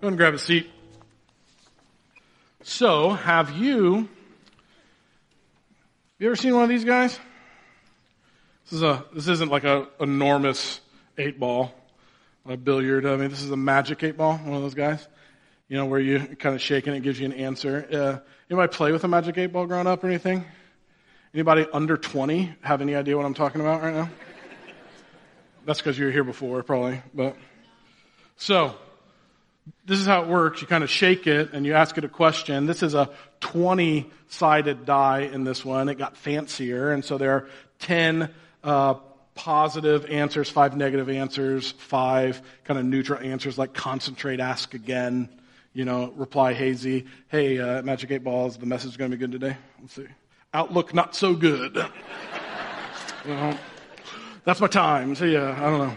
Go and grab a seat. So, have you, you ever seen one of these guys? This is a, this isn't like a enormous eight ball, a billiard. I mean, this is a magic eight ball, one of those guys. You know, where you kind of shake and it gives you an answer. Uh, anybody play with a magic eight ball growing up or anything? Anybody under 20 have any idea what I'm talking about right now? That's because you were here before, probably. But so this is how it works. You kind of shake it and you ask it a question. This is a 20 sided die in this one. It got fancier. And so there are 10 uh, positive answers, five negative answers, five kind of neutral answers like concentrate, ask again, you know, reply hazy. Hey, uh, Magic 8 Balls, the message is going to be good today. Let's see. Outlook not so good. well, that's my time. So yeah, I don't know.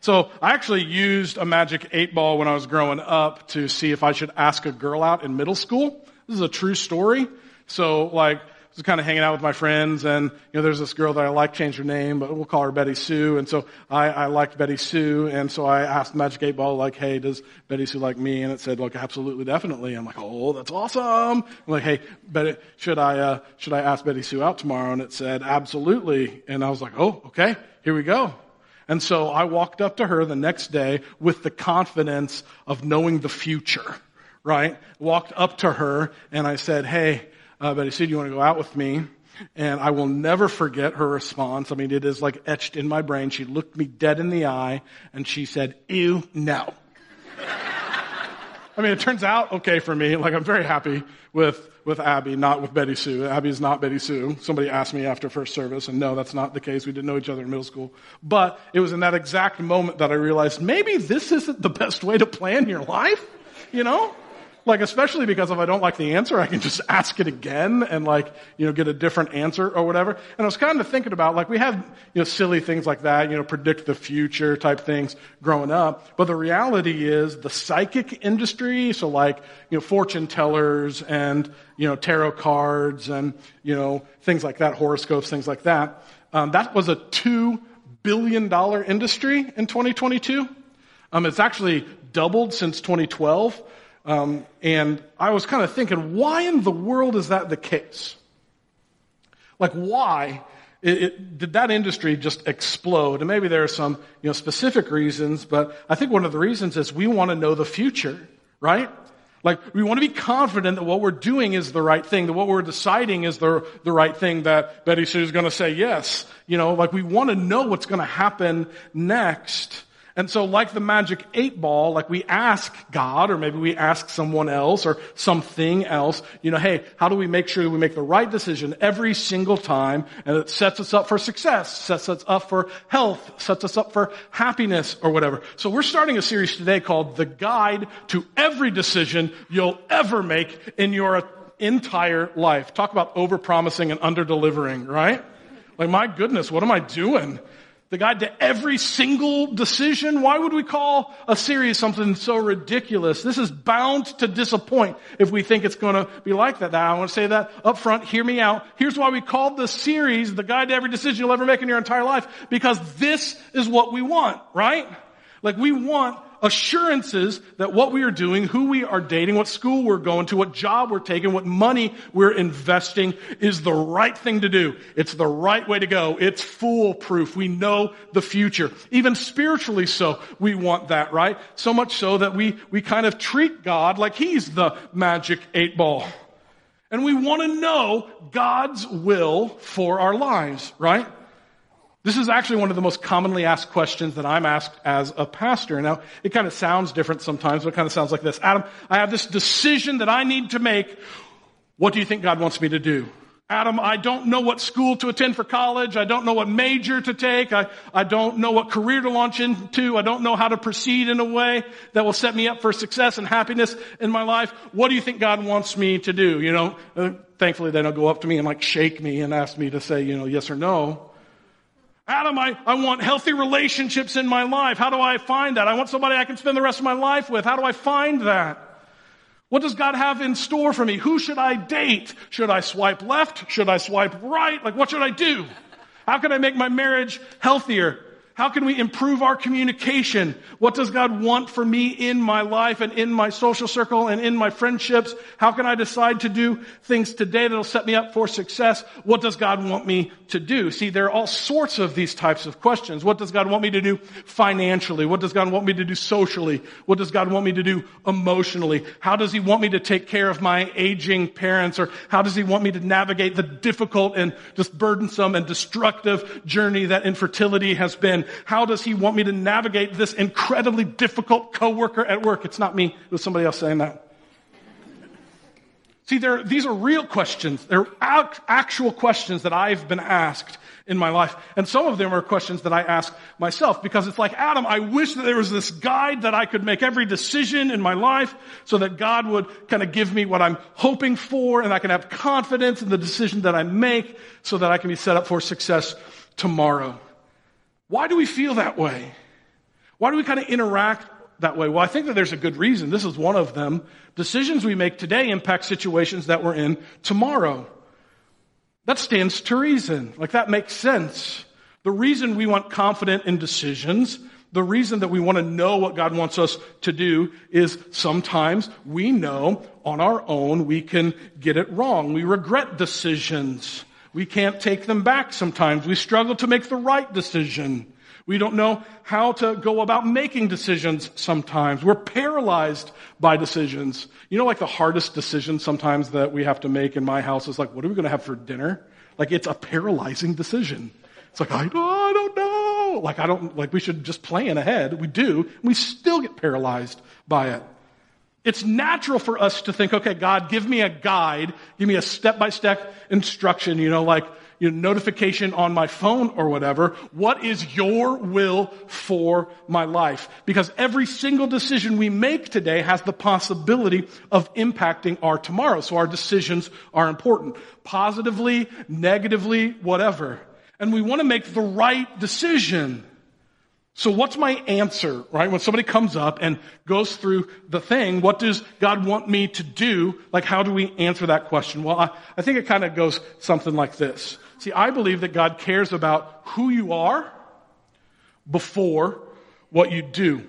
So I actually used a magic eight ball when I was growing up to see if I should ask a girl out in middle school. This is a true story. So like, I was kind of hanging out with my friends and, you know, there's this girl that I like, changed her name, but we'll call her Betty Sue. And so I, I liked Betty Sue. And so I asked Magic Eight Ball, like, hey, does Betty Sue like me? And it said, like, absolutely, definitely. I'm like, oh, that's awesome. I'm like, hey, Betty, should I, uh, should I ask Betty Sue out tomorrow? And it said, absolutely. And I was like, oh, okay, here we go. And so I walked up to her the next day with the confidence of knowing the future, right? Walked up to her and I said, hey, uh, Betty Sue, do you want to go out with me? And I will never forget her response. I mean, it is like etched in my brain. She looked me dead in the eye and she said, ew, no. I mean, it turns out okay for me. Like, I'm very happy with, with Abby, not with Betty Sue. Abby is not Betty Sue. Somebody asked me after first service, and no, that's not the case. We didn't know each other in middle school. But it was in that exact moment that I realized maybe this isn't the best way to plan your life, you know? Like, especially because if I don't like the answer, I can just ask it again and like, you know, get a different answer or whatever. And I was kind of thinking about, like, we have, you know, silly things like that, you know, predict the future type things growing up. But the reality is the psychic industry, so like, you know, fortune tellers and, you know, tarot cards and, you know, things like that, horoscopes, things like that. Um, that was a two billion dollar industry in 2022. Um, it's actually doubled since 2012. Um, and I was kind of thinking, why in the world is that the case? Like, why it, it, did that industry just explode? And maybe there are some you know, specific reasons, but I think one of the reasons is we want to know the future, right? Like, we want to be confident that what we're doing is the right thing, that what we're deciding is the, the right thing, that Betty Sue is going to say yes. You know, like we want to know what's going to happen next. And so like the magic eight ball, like we ask God, or maybe we ask someone else or something else, you know, hey, how do we make sure that we make the right decision every single time and it sets us up for success, sets us up for health, sets us up for happiness or whatever. So we're starting a series today called The Guide to Every Decision You'll Ever Make in Your Entire Life. Talk about overpromising and underdelivering, right? Like, my goodness, what am I doing? The guide to every single decision. Why would we call a series something so ridiculous? This is bound to disappoint if we think it's going to be like that. Now, I want to say that up front. Hear me out. Here's why we called this series the guide to every decision you'll ever make in your entire life. Because this is what we want, right? Like we want assurances that what we are doing, who we are dating, what school we're going to, what job we're taking, what money we're investing is the right thing to do. It's the right way to go. It's foolproof. We know the future. Even spiritually so, we want that, right? So much so that we, we kind of treat God like He's the magic eight ball. And we want to know God's will for our lives, right? This is actually one of the most commonly asked questions that I'm asked as a pastor. Now, it kind of sounds different sometimes, but it kind of sounds like this. Adam, I have this decision that I need to make. What do you think God wants me to do? Adam, I don't know what school to attend for college. I don't know what major to take. I, I don't know what career to launch into. I don't know how to proceed in a way that will set me up for success and happiness in my life. What do you think God wants me to do? You know, uh, thankfully they don't go up to me and like shake me and ask me to say, you know, yes or no. Adam, I, I want healthy relationships in my life. How do I find that? I want somebody I can spend the rest of my life with. How do I find that? What does God have in store for me? Who should I date? Should I swipe left? Should I swipe right? Like, what should I do? How can I make my marriage healthier? How can we improve our communication? What does God want for me in my life and in my social circle and in my friendships? How can I decide to do things today that'll set me up for success? What does God want me to do? See, there are all sorts of these types of questions. What does God want me to do financially? What does God want me to do socially? What does God want me to do emotionally? How does He want me to take care of my aging parents? Or how does He want me to navigate the difficult and just burdensome and destructive journey that infertility has been? How does he want me to navigate this incredibly difficult coworker at work? It's not me. It was somebody else saying that. See, these are real questions. They're actual questions that I've been asked in my life. And some of them are questions that I ask myself because it's like, Adam, I wish that there was this guide that I could make every decision in my life so that God would kind of give me what I'm hoping for and I can have confidence in the decision that I make so that I can be set up for success tomorrow. Why do we feel that way? Why do we kind of interact that way? Well, I think that there's a good reason. This is one of them. Decisions we make today impact situations that we're in tomorrow. That stands to reason. Like that makes sense. The reason we want confident in decisions, the reason that we want to know what God wants us to do is sometimes we know on our own we can get it wrong. We regret decisions. We can't take them back sometimes. We struggle to make the right decision. We don't know how to go about making decisions sometimes. We're paralyzed by decisions. You know, like the hardest decision sometimes that we have to make in my house is like, what are we going to have for dinner? Like, it's a paralyzing decision. It's like, I, oh, I don't know. Like, I don't, like, we should just plan ahead. We do. We still get paralyzed by it. It's natural for us to think, okay, God, give me a guide, give me a step by step instruction, you know, like you know, notification on my phone or whatever. What is your will for my life? Because every single decision we make today has the possibility of impacting our tomorrow. So our decisions are important. Positively, negatively, whatever. And we want to make the right decision. So what's my answer, right? When somebody comes up and goes through the thing, what does God want me to do? Like, how do we answer that question? Well, I, I think it kind of goes something like this. See, I believe that God cares about who you are before what you do.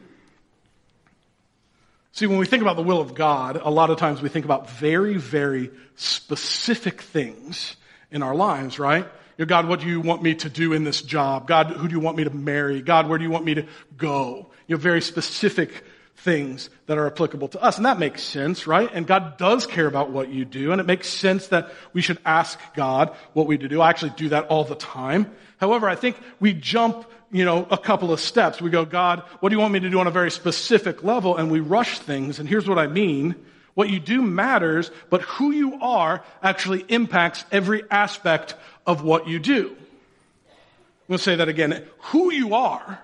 See, when we think about the will of God, a lot of times we think about very, very specific things in our lives, right? Know, God, what do you want me to do in this job? God, who do you want me to marry? God, where do you want me to go? You know, very specific things that are applicable to us. And that makes sense, right? And God does care about what you do. And it makes sense that we should ask God what we do. I actually do that all the time. However, I think we jump, you know, a couple of steps. We go, God, what do you want me to do on a very specific level? And we rush things. And here's what I mean. What you do matters, but who you are actually impacts every aspect of what you do. I'm going to say that again. Who you are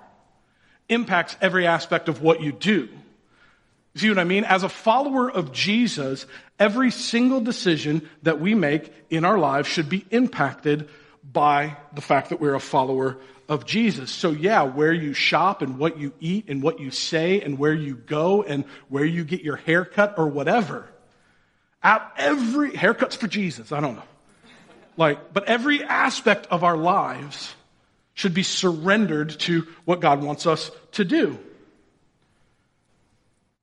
impacts every aspect of what you do. See what I mean? As a follower of Jesus, every single decision that we make in our lives should be impacted by the fact that we're a follower of Jesus. So yeah, where you shop and what you eat and what you say and where you go and where you get your haircut or whatever. At every haircuts for Jesus. I don't know. Like, but every aspect of our lives should be surrendered to what God wants us to do.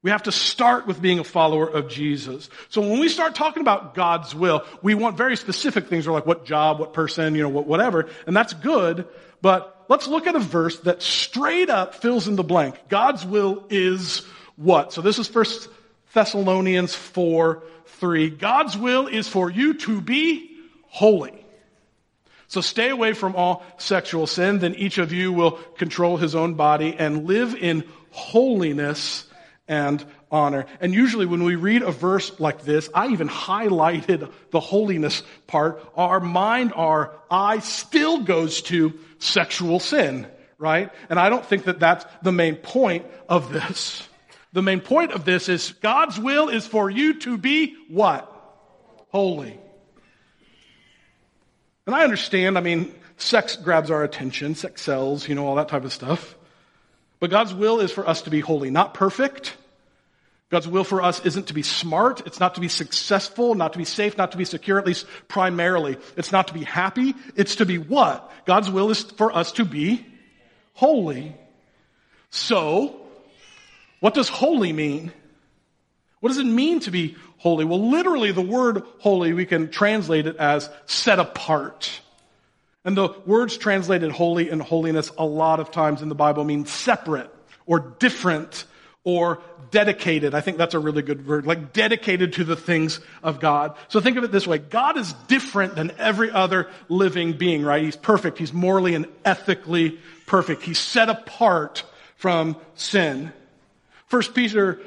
We have to start with being a follower of Jesus. So when we start talking about God's will, we want very specific things. We're like, what job, what person, you know, whatever. And that's good. But let's look at a verse that straight up fills in the blank. God's will is what? So this is First Thessalonians 4, 3. God's will is for you to be holy. So stay away from all sexual sin, then each of you will control his own body and live in holiness and honor. And usually when we read a verse like this, I even highlighted the holiness part. Our mind, our eye still goes to sexual sin, right? And I don't think that that's the main point of this. The main point of this is God's will is for you to be what? Holy. And I understand, I mean, sex grabs our attention, sex sells, you know, all that type of stuff. But God's will is for us to be holy, not perfect. God's will for us isn't to be smart. It's not to be successful, not to be safe, not to be secure, at least primarily. It's not to be happy. It's to be what? God's will is for us to be holy. So, what does holy mean? What does it mean to be holy? Well, literally, the word holy, we can translate it as set apart. And the words translated holy and holiness a lot of times in the Bible mean separate or different or dedicated. I think that's a really good word, like dedicated to the things of God. So think of it this way. God is different than every other living being, right? He's perfect. He's morally and ethically perfect. He's set apart from sin. First Peter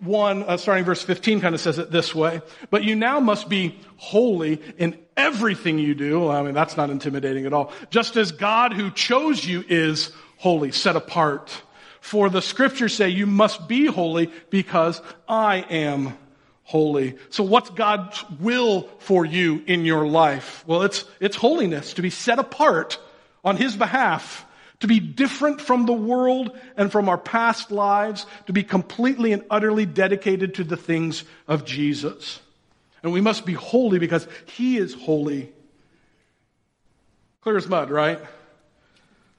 1, uh, starting verse 15 kind of says it this way. But you now must be holy in everything you do. I mean, that's not intimidating at all. Just as God who chose you is holy, set apart. For the scriptures say you must be holy because I am holy. So what's God's will for you in your life? Well, it's, it's holiness, to be set apart on His behalf, to be different from the world and from our past lives, to be completely and utterly dedicated to the things of Jesus. And we must be holy because He is holy. Clear as mud, right?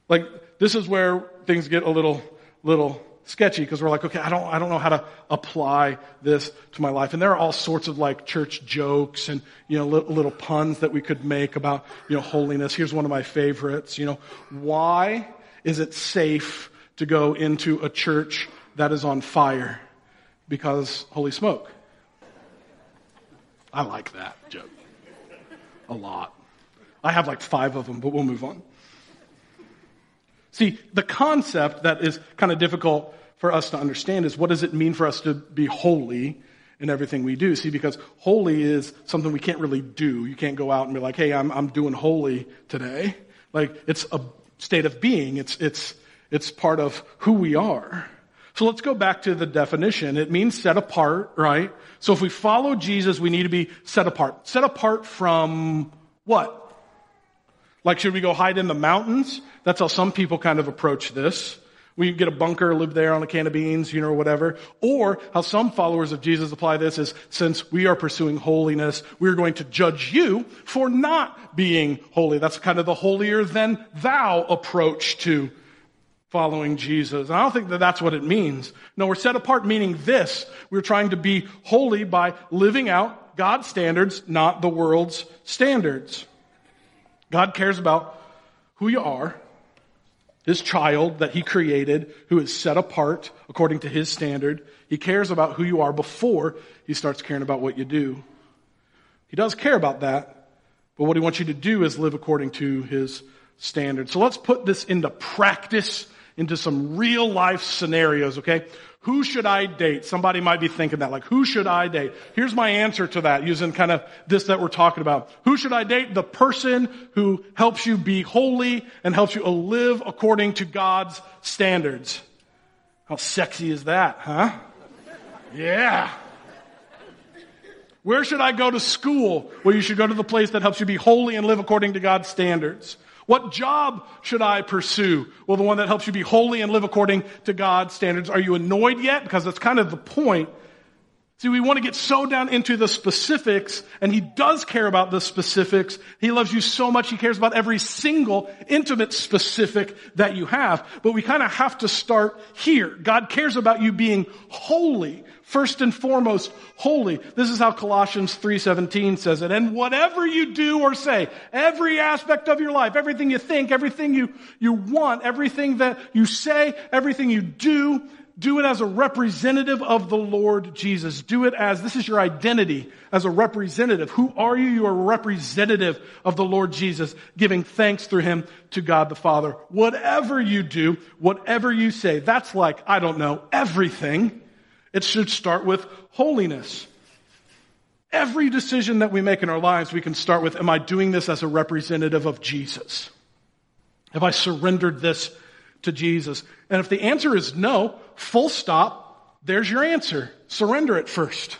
Like, this is where things get a little little sketchy because we're like, okay, I don't, I don't know how to apply this to my life. And there are all sorts of like church jokes and, you know, little, little puns that we could make about, you know, holiness. Here's one of my favorites, you know, why is it safe to go into a church that is on fire? Because holy smoke. I like that joke. A lot. I have like five of them, but we'll move on. See, the concept that is kind of difficult for us to understand is what does it mean for us to be holy in everything we do? See, because holy is something we can't really do. You can't go out and be like, hey, I'm, I'm doing holy today. Like, it's a state of being. It's, it's, it's part of who we are. So let's go back to the definition. It means set apart, right? So if we follow Jesus, we need to be set apart. Set apart from what? Like, should we go hide in the mountains? That's how some people kind of approach this. We get a bunker, live there on a can of beans, you know, or whatever. Or how some followers of Jesus apply this is, since we are pursuing holiness, we're going to judge you for not being holy. That's kind of the holier than thou approach to following Jesus. And I don't think that that's what it means. No, we're set apart meaning this. We're trying to be holy by living out God's standards, not the world's standards. God cares about who you are, his child that he created, who is set apart according to his standard. He cares about who you are before he starts caring about what you do. He does care about that, but what he wants you to do is live according to his standard. So let's put this into practice, into some real life scenarios, okay? Who should I date? Somebody might be thinking that, like, who should I date? Here's my answer to that, using kind of this that we're talking about. Who should I date? The person who helps you be holy and helps you live according to God's standards. How sexy is that, huh? Yeah. Where should I go to school? Well, you should go to the place that helps you be holy and live according to God's standards. What job should I pursue? Well, the one that helps you be holy and live according to God's standards. Are you annoyed yet? Because that's kind of the point. See, we want to get so down into the specifics, and He does care about the specifics. He loves you so much, He cares about every single intimate specific that you have. But we kind of have to start here. God cares about you being holy first and foremost holy. This is how Colossians 3:17 says it. And whatever you do or say, every aspect of your life, everything you think, everything you, you want, everything that you say, everything you do, do it as a representative of the Lord Jesus. Do it as, this is your identity as a representative. Who are you? You are a representative of the Lord Jesus, giving thanks through him to God the Father. Whatever you do, whatever you say, that's like, I don't know, everything it should start with holiness. Every decision that we make in our lives, we can start with, am I doing this as a representative of Jesus? Have I surrendered this to Jesus? And if the answer is no, full stop, there's your answer. Surrender it first.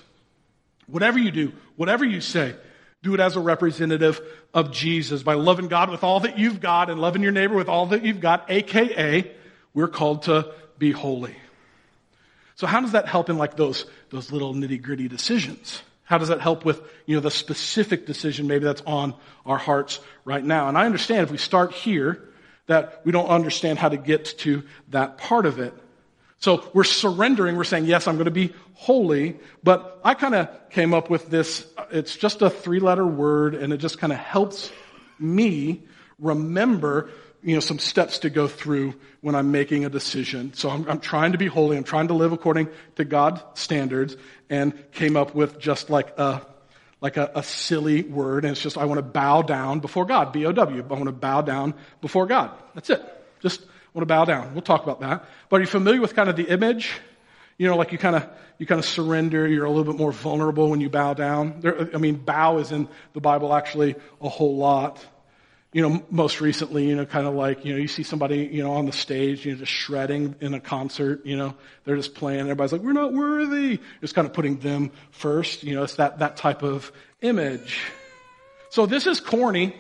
Whatever you do, whatever you say, do it as a representative of Jesus by loving God with all that you've got and loving your neighbor with all that you've got, aka, we're called to be holy. So how does that help in like those, those little nitty gritty decisions? How does that help with, you know, the specific decision maybe that's on our hearts right now? And I understand if we start here, that we don't understand how to get to that part of it. So we're surrendering. We're saying, yes, I'm going to be holy. But I kind of came up with this. It's just a three letter word and it just kind of helps me remember, you know, some steps to go through when I'm making a decision. So I'm, I'm trying to be holy. I'm trying to live according to God's standards and came up with just like a like a, a, silly word, and it's just, I want to bow down before God. B-O-W. I want to bow down before God. That's it. Just want to bow down. We'll talk about that. But are you familiar with kind of the image? You know, like you kind of, you kind of surrender. You're a little bit more vulnerable when you bow down. There, I mean, bow is in the Bible actually a whole lot you know, most recently, you know, kind of like, you know, you see somebody, you know, on the stage, you know, just shredding in a concert, you know, they're just playing. Everybody's like, we're not worthy. It's kind of putting them first. You know, it's that, that type of image. So this is corny.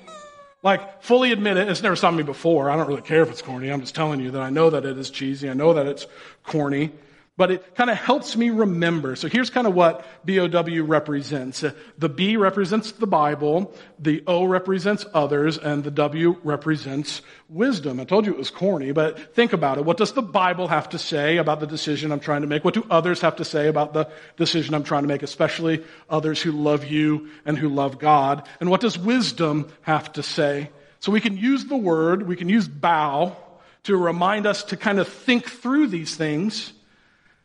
Like, fully admit it. It's never stopped me before. I don't really care if it's corny. I'm just telling you that I know that it is cheesy. I know that it's corny but it kind of helps me remember. So here's kind of what BOW represents. The B represents the Bible, the O represents others, and the W represents wisdom. I told you it was corny, but think about it. What does the Bible have to say about the decision I'm trying to make? What do others have to say about the decision I'm trying to make, especially others who love you and who love God? And what does wisdom have to say? So we can use the word, we can use bow to remind us to kind of think through these things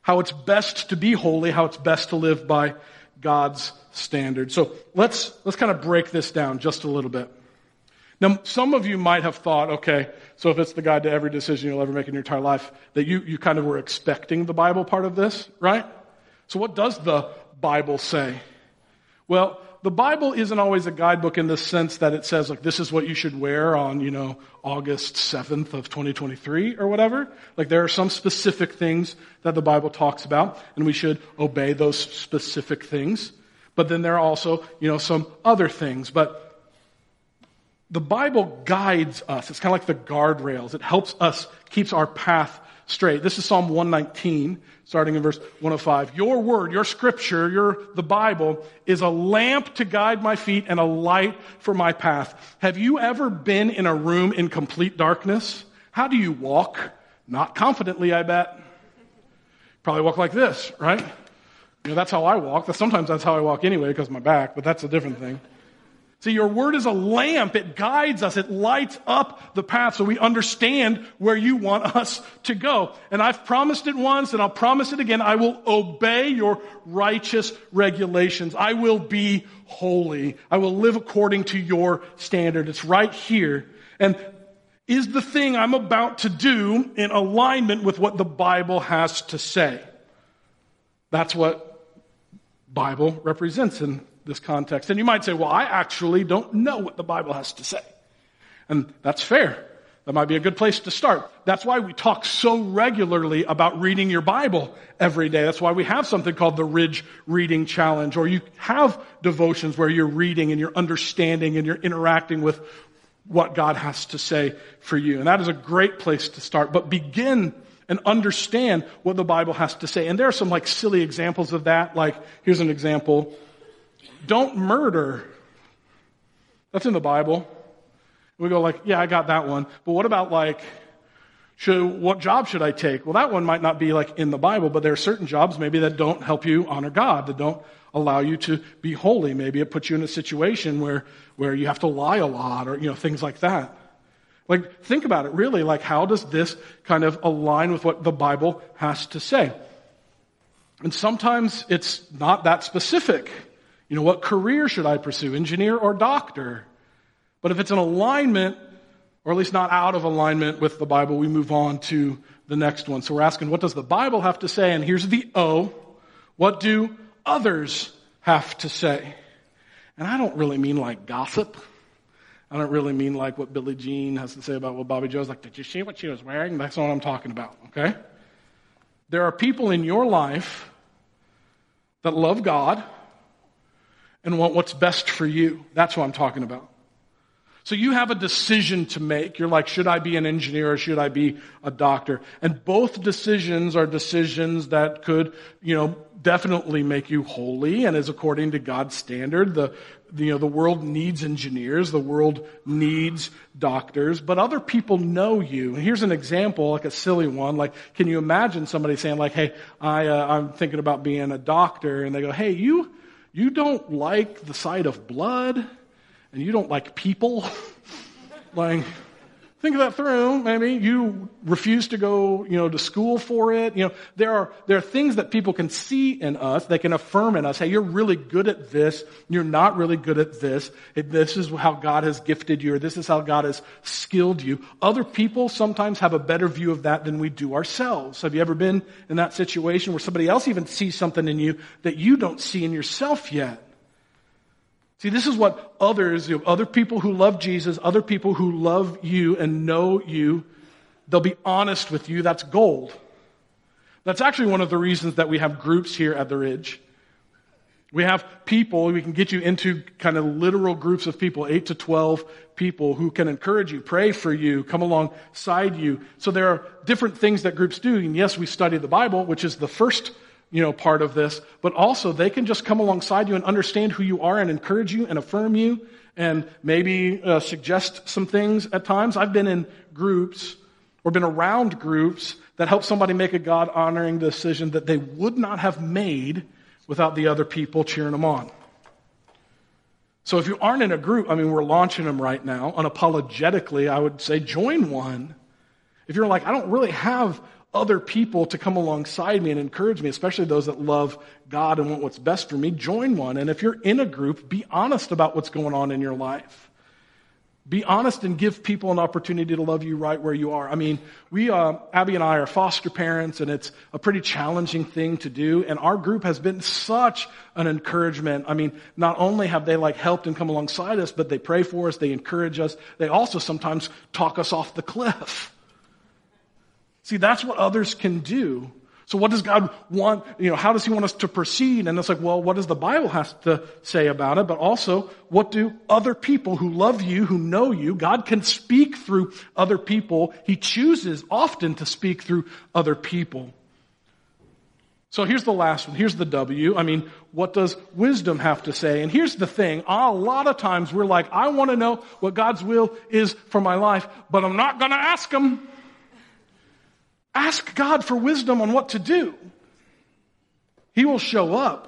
how it's best to be holy, how it's best to live by God's standard. So let's, let's kind of break this down just a little bit. Now, some of you might have thought, okay, so if it's the guide to every decision you'll ever make in your entire life, that you, you kind of were expecting the Bible part of this, right? So what does the Bible say? Well, the Bible isn't always a guidebook in the sense that it says, like, this is what you should wear on, you know, August 7th of 2023 or whatever. Like, there are some specific things that the Bible talks about, and we should obey those specific things. But then there are also, you know, some other things. But the Bible guides us. It's kind of like the guardrails. It helps us, keeps our path straight. This is Psalm 119, starting in verse 105. Your word, your scripture, your, the Bible is a lamp to guide my feet and a light for my path. Have you ever been in a room in complete darkness? How do you walk? Not confidently, I bet. Probably walk like this, right? You know, that's how I walk. Sometimes that's how I walk anyway because of my back, but that's a different thing. See, your word is a lamp. It guides us. It lights up the path so we understand where you want us to go. And I've promised it once and I'll promise it again. I will obey your righteous regulations. I will be holy. I will live according to your standard. It's right here. And is the thing I'm about to do in alignment with what the Bible has to say? That's what Bible represents in this context. And you might say, well, I actually don't know what the Bible has to say. And that's fair. That might be a good place to start. That's why we talk so regularly about reading your Bible every day. That's why we have something called the Ridge Reading Challenge, or you have devotions where you're reading and you're understanding and you're interacting with what God has to say for you. And that is a great place to start. But begin and understand what the Bible has to say. And there are some like silly examples of that. Like, here's an example. Don't murder. That's in the Bible. We go like, yeah, I got that one. But what about like, should, what job should I take? Well, that one might not be like in the Bible, but there are certain jobs maybe that don't help you honor God, that don't allow you to be holy. Maybe it puts you in a situation where, where you have to lie a lot or, you know, things like that. Like, think about it really. Like, how does this kind of align with what the Bible has to say? And sometimes it's not that specific. You know, what career should I pursue, engineer or doctor? But if it's in alignment, or at least not out of alignment with the Bible, we move on to the next one. So we're asking, what does the Bible have to say? And here's the O. What do others have to say? And I don't really mean like gossip. I don't really mean like what Billie Jean has to say about what Bobby Joe's like. Did you see what she was wearing? That's not what I'm talking about, okay? There are people in your life that love God and want what's best for you. That's what I'm talking about. So you have a decision to make. You're like, should I be an engineer or should I be a doctor? And both decisions are decisions that could, you know, definitely make you holy and is according to God's standard. The, you know, the world needs engineers. The world needs doctors, but other people know you. And here's an example, like a silly one. Like, can you imagine somebody saying like, Hey, I, uh, I'm thinking about being a doctor. And they go, Hey, you, you don't like the sight of blood and you don't like people, like, think of that through. Maybe you refuse to go, you know, to school for it. You know, there are, there are things that people can see in us. They can affirm in us. Hey, you're really good at this. You're not really good at this. This is how God has gifted you or this is how God has skilled you. Other people sometimes have a better view of that than we do ourselves. Have you ever been in that situation where somebody else even sees something in you that you don't see in yourself yet? See, this is what others, you know, other people who love Jesus, other people who love you and know you, they'll be honest with you. That's gold. That's actually one of the reasons that we have groups here at the Ridge. We have people, we can get you into kind of literal groups of people, 8 to 12 people who can encourage you, pray for you, come alongside you. So there are different things that groups do. And yes, we study the Bible, which is the first you know, part of this, but also they can just come alongside you and understand who you are and encourage you and affirm you and maybe uh, suggest some things at times. I've been in groups or been around groups that help somebody make a God honoring decision that they would not have made without the other people cheering them on. So if you aren't in a group, I mean, we're launching them right now. Unapologetically, I would say join one. If you're like, I don't really have other people to come alongside me and encourage me, especially those that love God and want what's best for me, join one. And if you're in a group, be honest about what's going on in your life. Be honest and give people an opportunity to love you right where you are. I mean, we, uh, Abby and I are foster parents and it's a pretty challenging thing to do. And our group has been such an encouragement. I mean, not only have they like helped and come alongside us, but they pray for us, they encourage us. They also sometimes talk us off the cliff. See, that's what others can do. So what does God want, you know, how does he want us to proceed? And it's like, well, what does the Bible have to say about it? But also, what do other people who love you, who know you, God can speak through other people. He chooses often to speak through other people. So here's the last one. Here's the W. I mean, what does wisdom have to say? And here's the thing. A lot of times we're like, I want to know what God's will is for my life, but I'm not going to ask him. Ask God for wisdom on what to do. He will show up.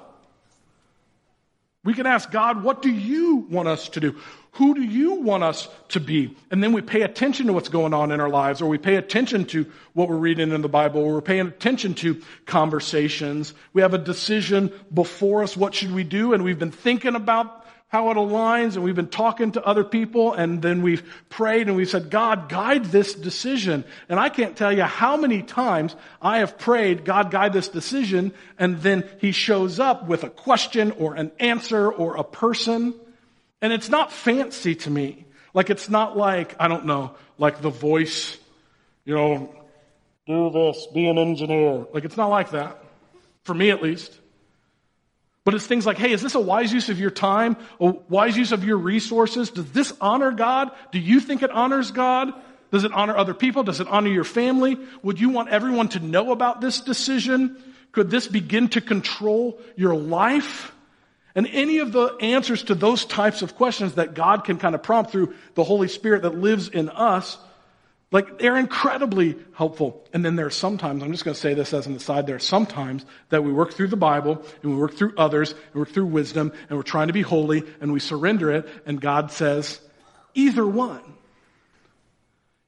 We can ask God, what do you want us to do? Who do you want us to be? And then we pay attention to what's going on in our lives, or we pay attention to what we're reading in the Bible, or we're paying attention to conversations. We have a decision before us. What should we do? And we've been thinking about how it aligns, and we've been talking to other people, and then we've prayed and we've said, God, guide this decision. And I can't tell you how many times I have prayed, God, guide this decision, and then He shows up with a question or an answer or a person. And it's not fancy to me. Like, it's not like, I don't know, like the voice, you know, do this, be an engineer. Like, it's not like that. For me, at least. But it's things like, hey, is this a wise use of your time? A wise use of your resources? Does this honor God? Do you think it honors God? Does it honor other people? Does it honor your family? Would you want everyone to know about this decision? Could this begin to control your life? And any of the answers to those types of questions that God can kind of prompt through the Holy Spirit that lives in us like, they're incredibly helpful. And then there are sometimes, I'm just going to say this as an aside, there are sometimes that we work through the Bible and we work through others and work through wisdom and we're trying to be holy and we surrender it and God says, either one.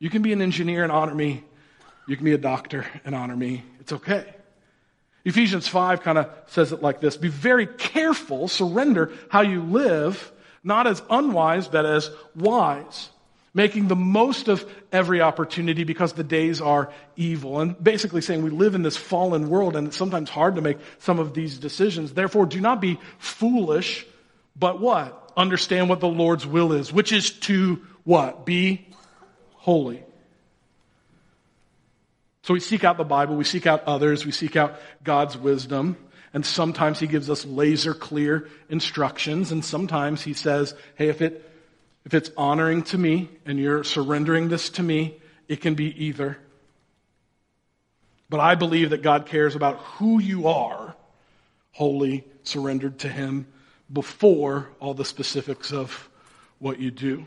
You can be an engineer and honor me. You can be a doctor and honor me. It's okay. Ephesians 5 kind of says it like this Be very careful, surrender how you live, not as unwise, but as wise making the most of every opportunity because the days are evil. And basically saying we live in this fallen world and it's sometimes hard to make some of these decisions. Therefore, do not be foolish, but what? Understand what the Lord's will is, which is to what? Be holy. So we seek out the Bible, we seek out others, we seek out God's wisdom. And sometimes he gives us laser clear instructions, and sometimes he says, hey, if it if it's honoring to me and you're surrendering this to me, it can be either. But I believe that God cares about who you are, wholly surrendered to Him, before all the specifics of what you do.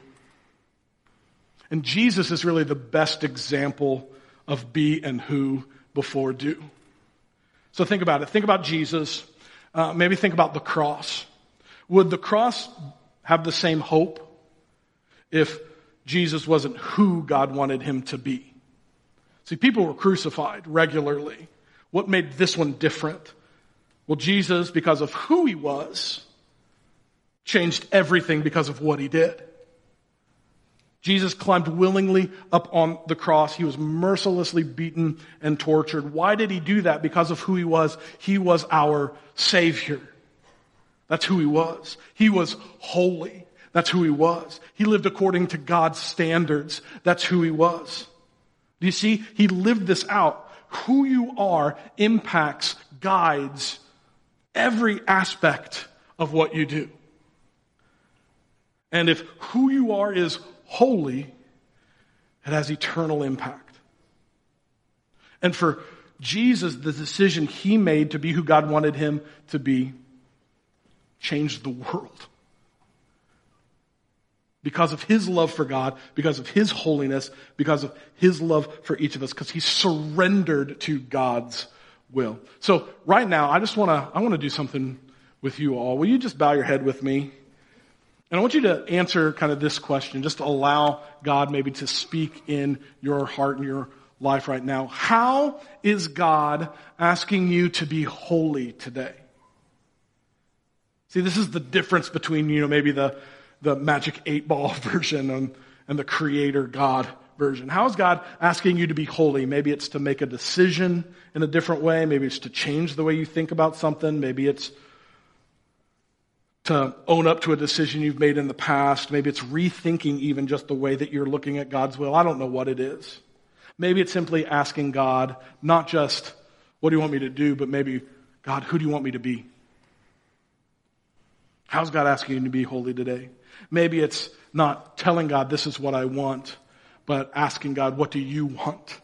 And Jesus is really the best example of be and who before do. So think about it. Think about Jesus. Uh, maybe think about the cross. Would the cross have the same hope if Jesus wasn't who God wanted him to be? See, people were crucified regularly. What made this one different? Well, Jesus, because of who he was, changed everything because of what he did. Jesus climbed willingly up on the cross. He was mercilessly beaten and tortured. Why did he do that? Because of who he was. He was our Savior. That's who he was. He was holy. That's who he was. He lived according to God's standards. That's who he was. Do you see? He lived this out. Who you are impacts, guides every aspect of what you do. And if who you are is holy, it has eternal impact. And for Jesus, the decision he made to be who God wanted him to be changed the world because of his love for God, because of his holiness, because of his love for each of us, because he surrendered to God's will. So right now, I just want to, I want to do something with you all. Will you just bow your head with me? And I want you to answer kind of this question, just allow God maybe to speak in your heart and your life right now. How is God asking you to be holy today? See, this is the difference between, you know, maybe the, the magic eight ball version and, and the creator God version. How is God asking you to be holy? Maybe it's to make a decision in a different way. Maybe it's to change the way you think about something. Maybe it's to own up to a decision you've made in the past. Maybe it's rethinking even just the way that you're looking at God's will. I don't know what it is. Maybe it's simply asking God, not just, what do you want me to do, but maybe, God, who do you want me to be? How's God asking you to be holy today? Maybe it's not telling God, this is what I want, but asking God, what do you want?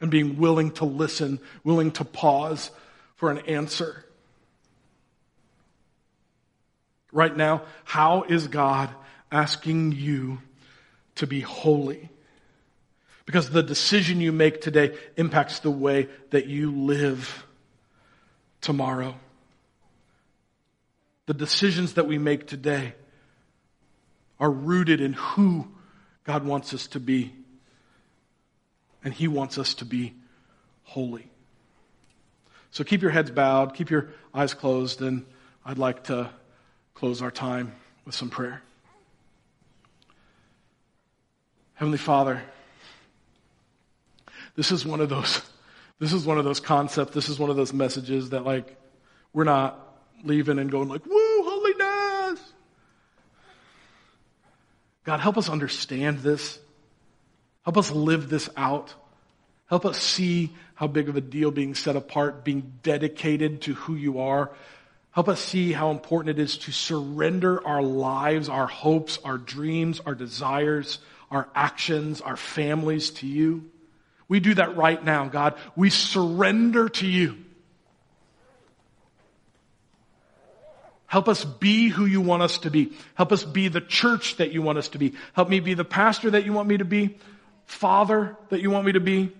And being willing to listen, willing to pause for an answer. Right now, how is God asking you to be holy? Because the decision you make today impacts the way that you live tomorrow the decisions that we make today are rooted in who God wants us to be. And He wants us to be holy. So keep your heads bowed, keep your eyes closed, and I'd like to close our time with some prayer. Heavenly Father, this is one of those this is one of those concepts, this is one of those messages that like we're not leaving and going like, woo, holiness. God, help us understand this. Help us live this out. Help us see how big of a deal being set apart, being dedicated to who you are. Help us see how important it is to surrender our lives, our hopes, our dreams, our desires, our actions, our families to you. We do that right now, God. We surrender to you. Help us be who you want us to be. Help us be the church that you want us to be. Help me be the pastor that you want me to be, father that you want me to be,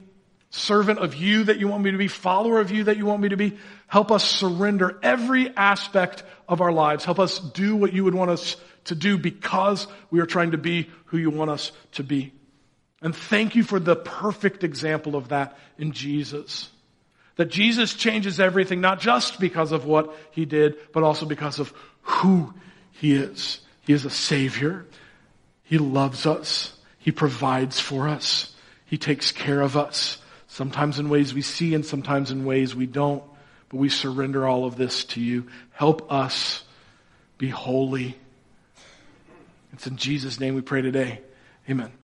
servant of you that you want me to be, follower of you that you want me to be. Help us surrender every aspect of our lives. Help us do what you would want us to do because we are trying to be who you want us to be. And thank you for the perfect example of that in Jesus. That Jesus changes everything, not just because of what he did, but also because of who he is. He is a savior. He loves us. He provides for us. He takes care of us. Sometimes in ways we see and sometimes in ways we don't. But we surrender all of this to you. Help us be holy. It's in Jesus' name we pray today. Amen.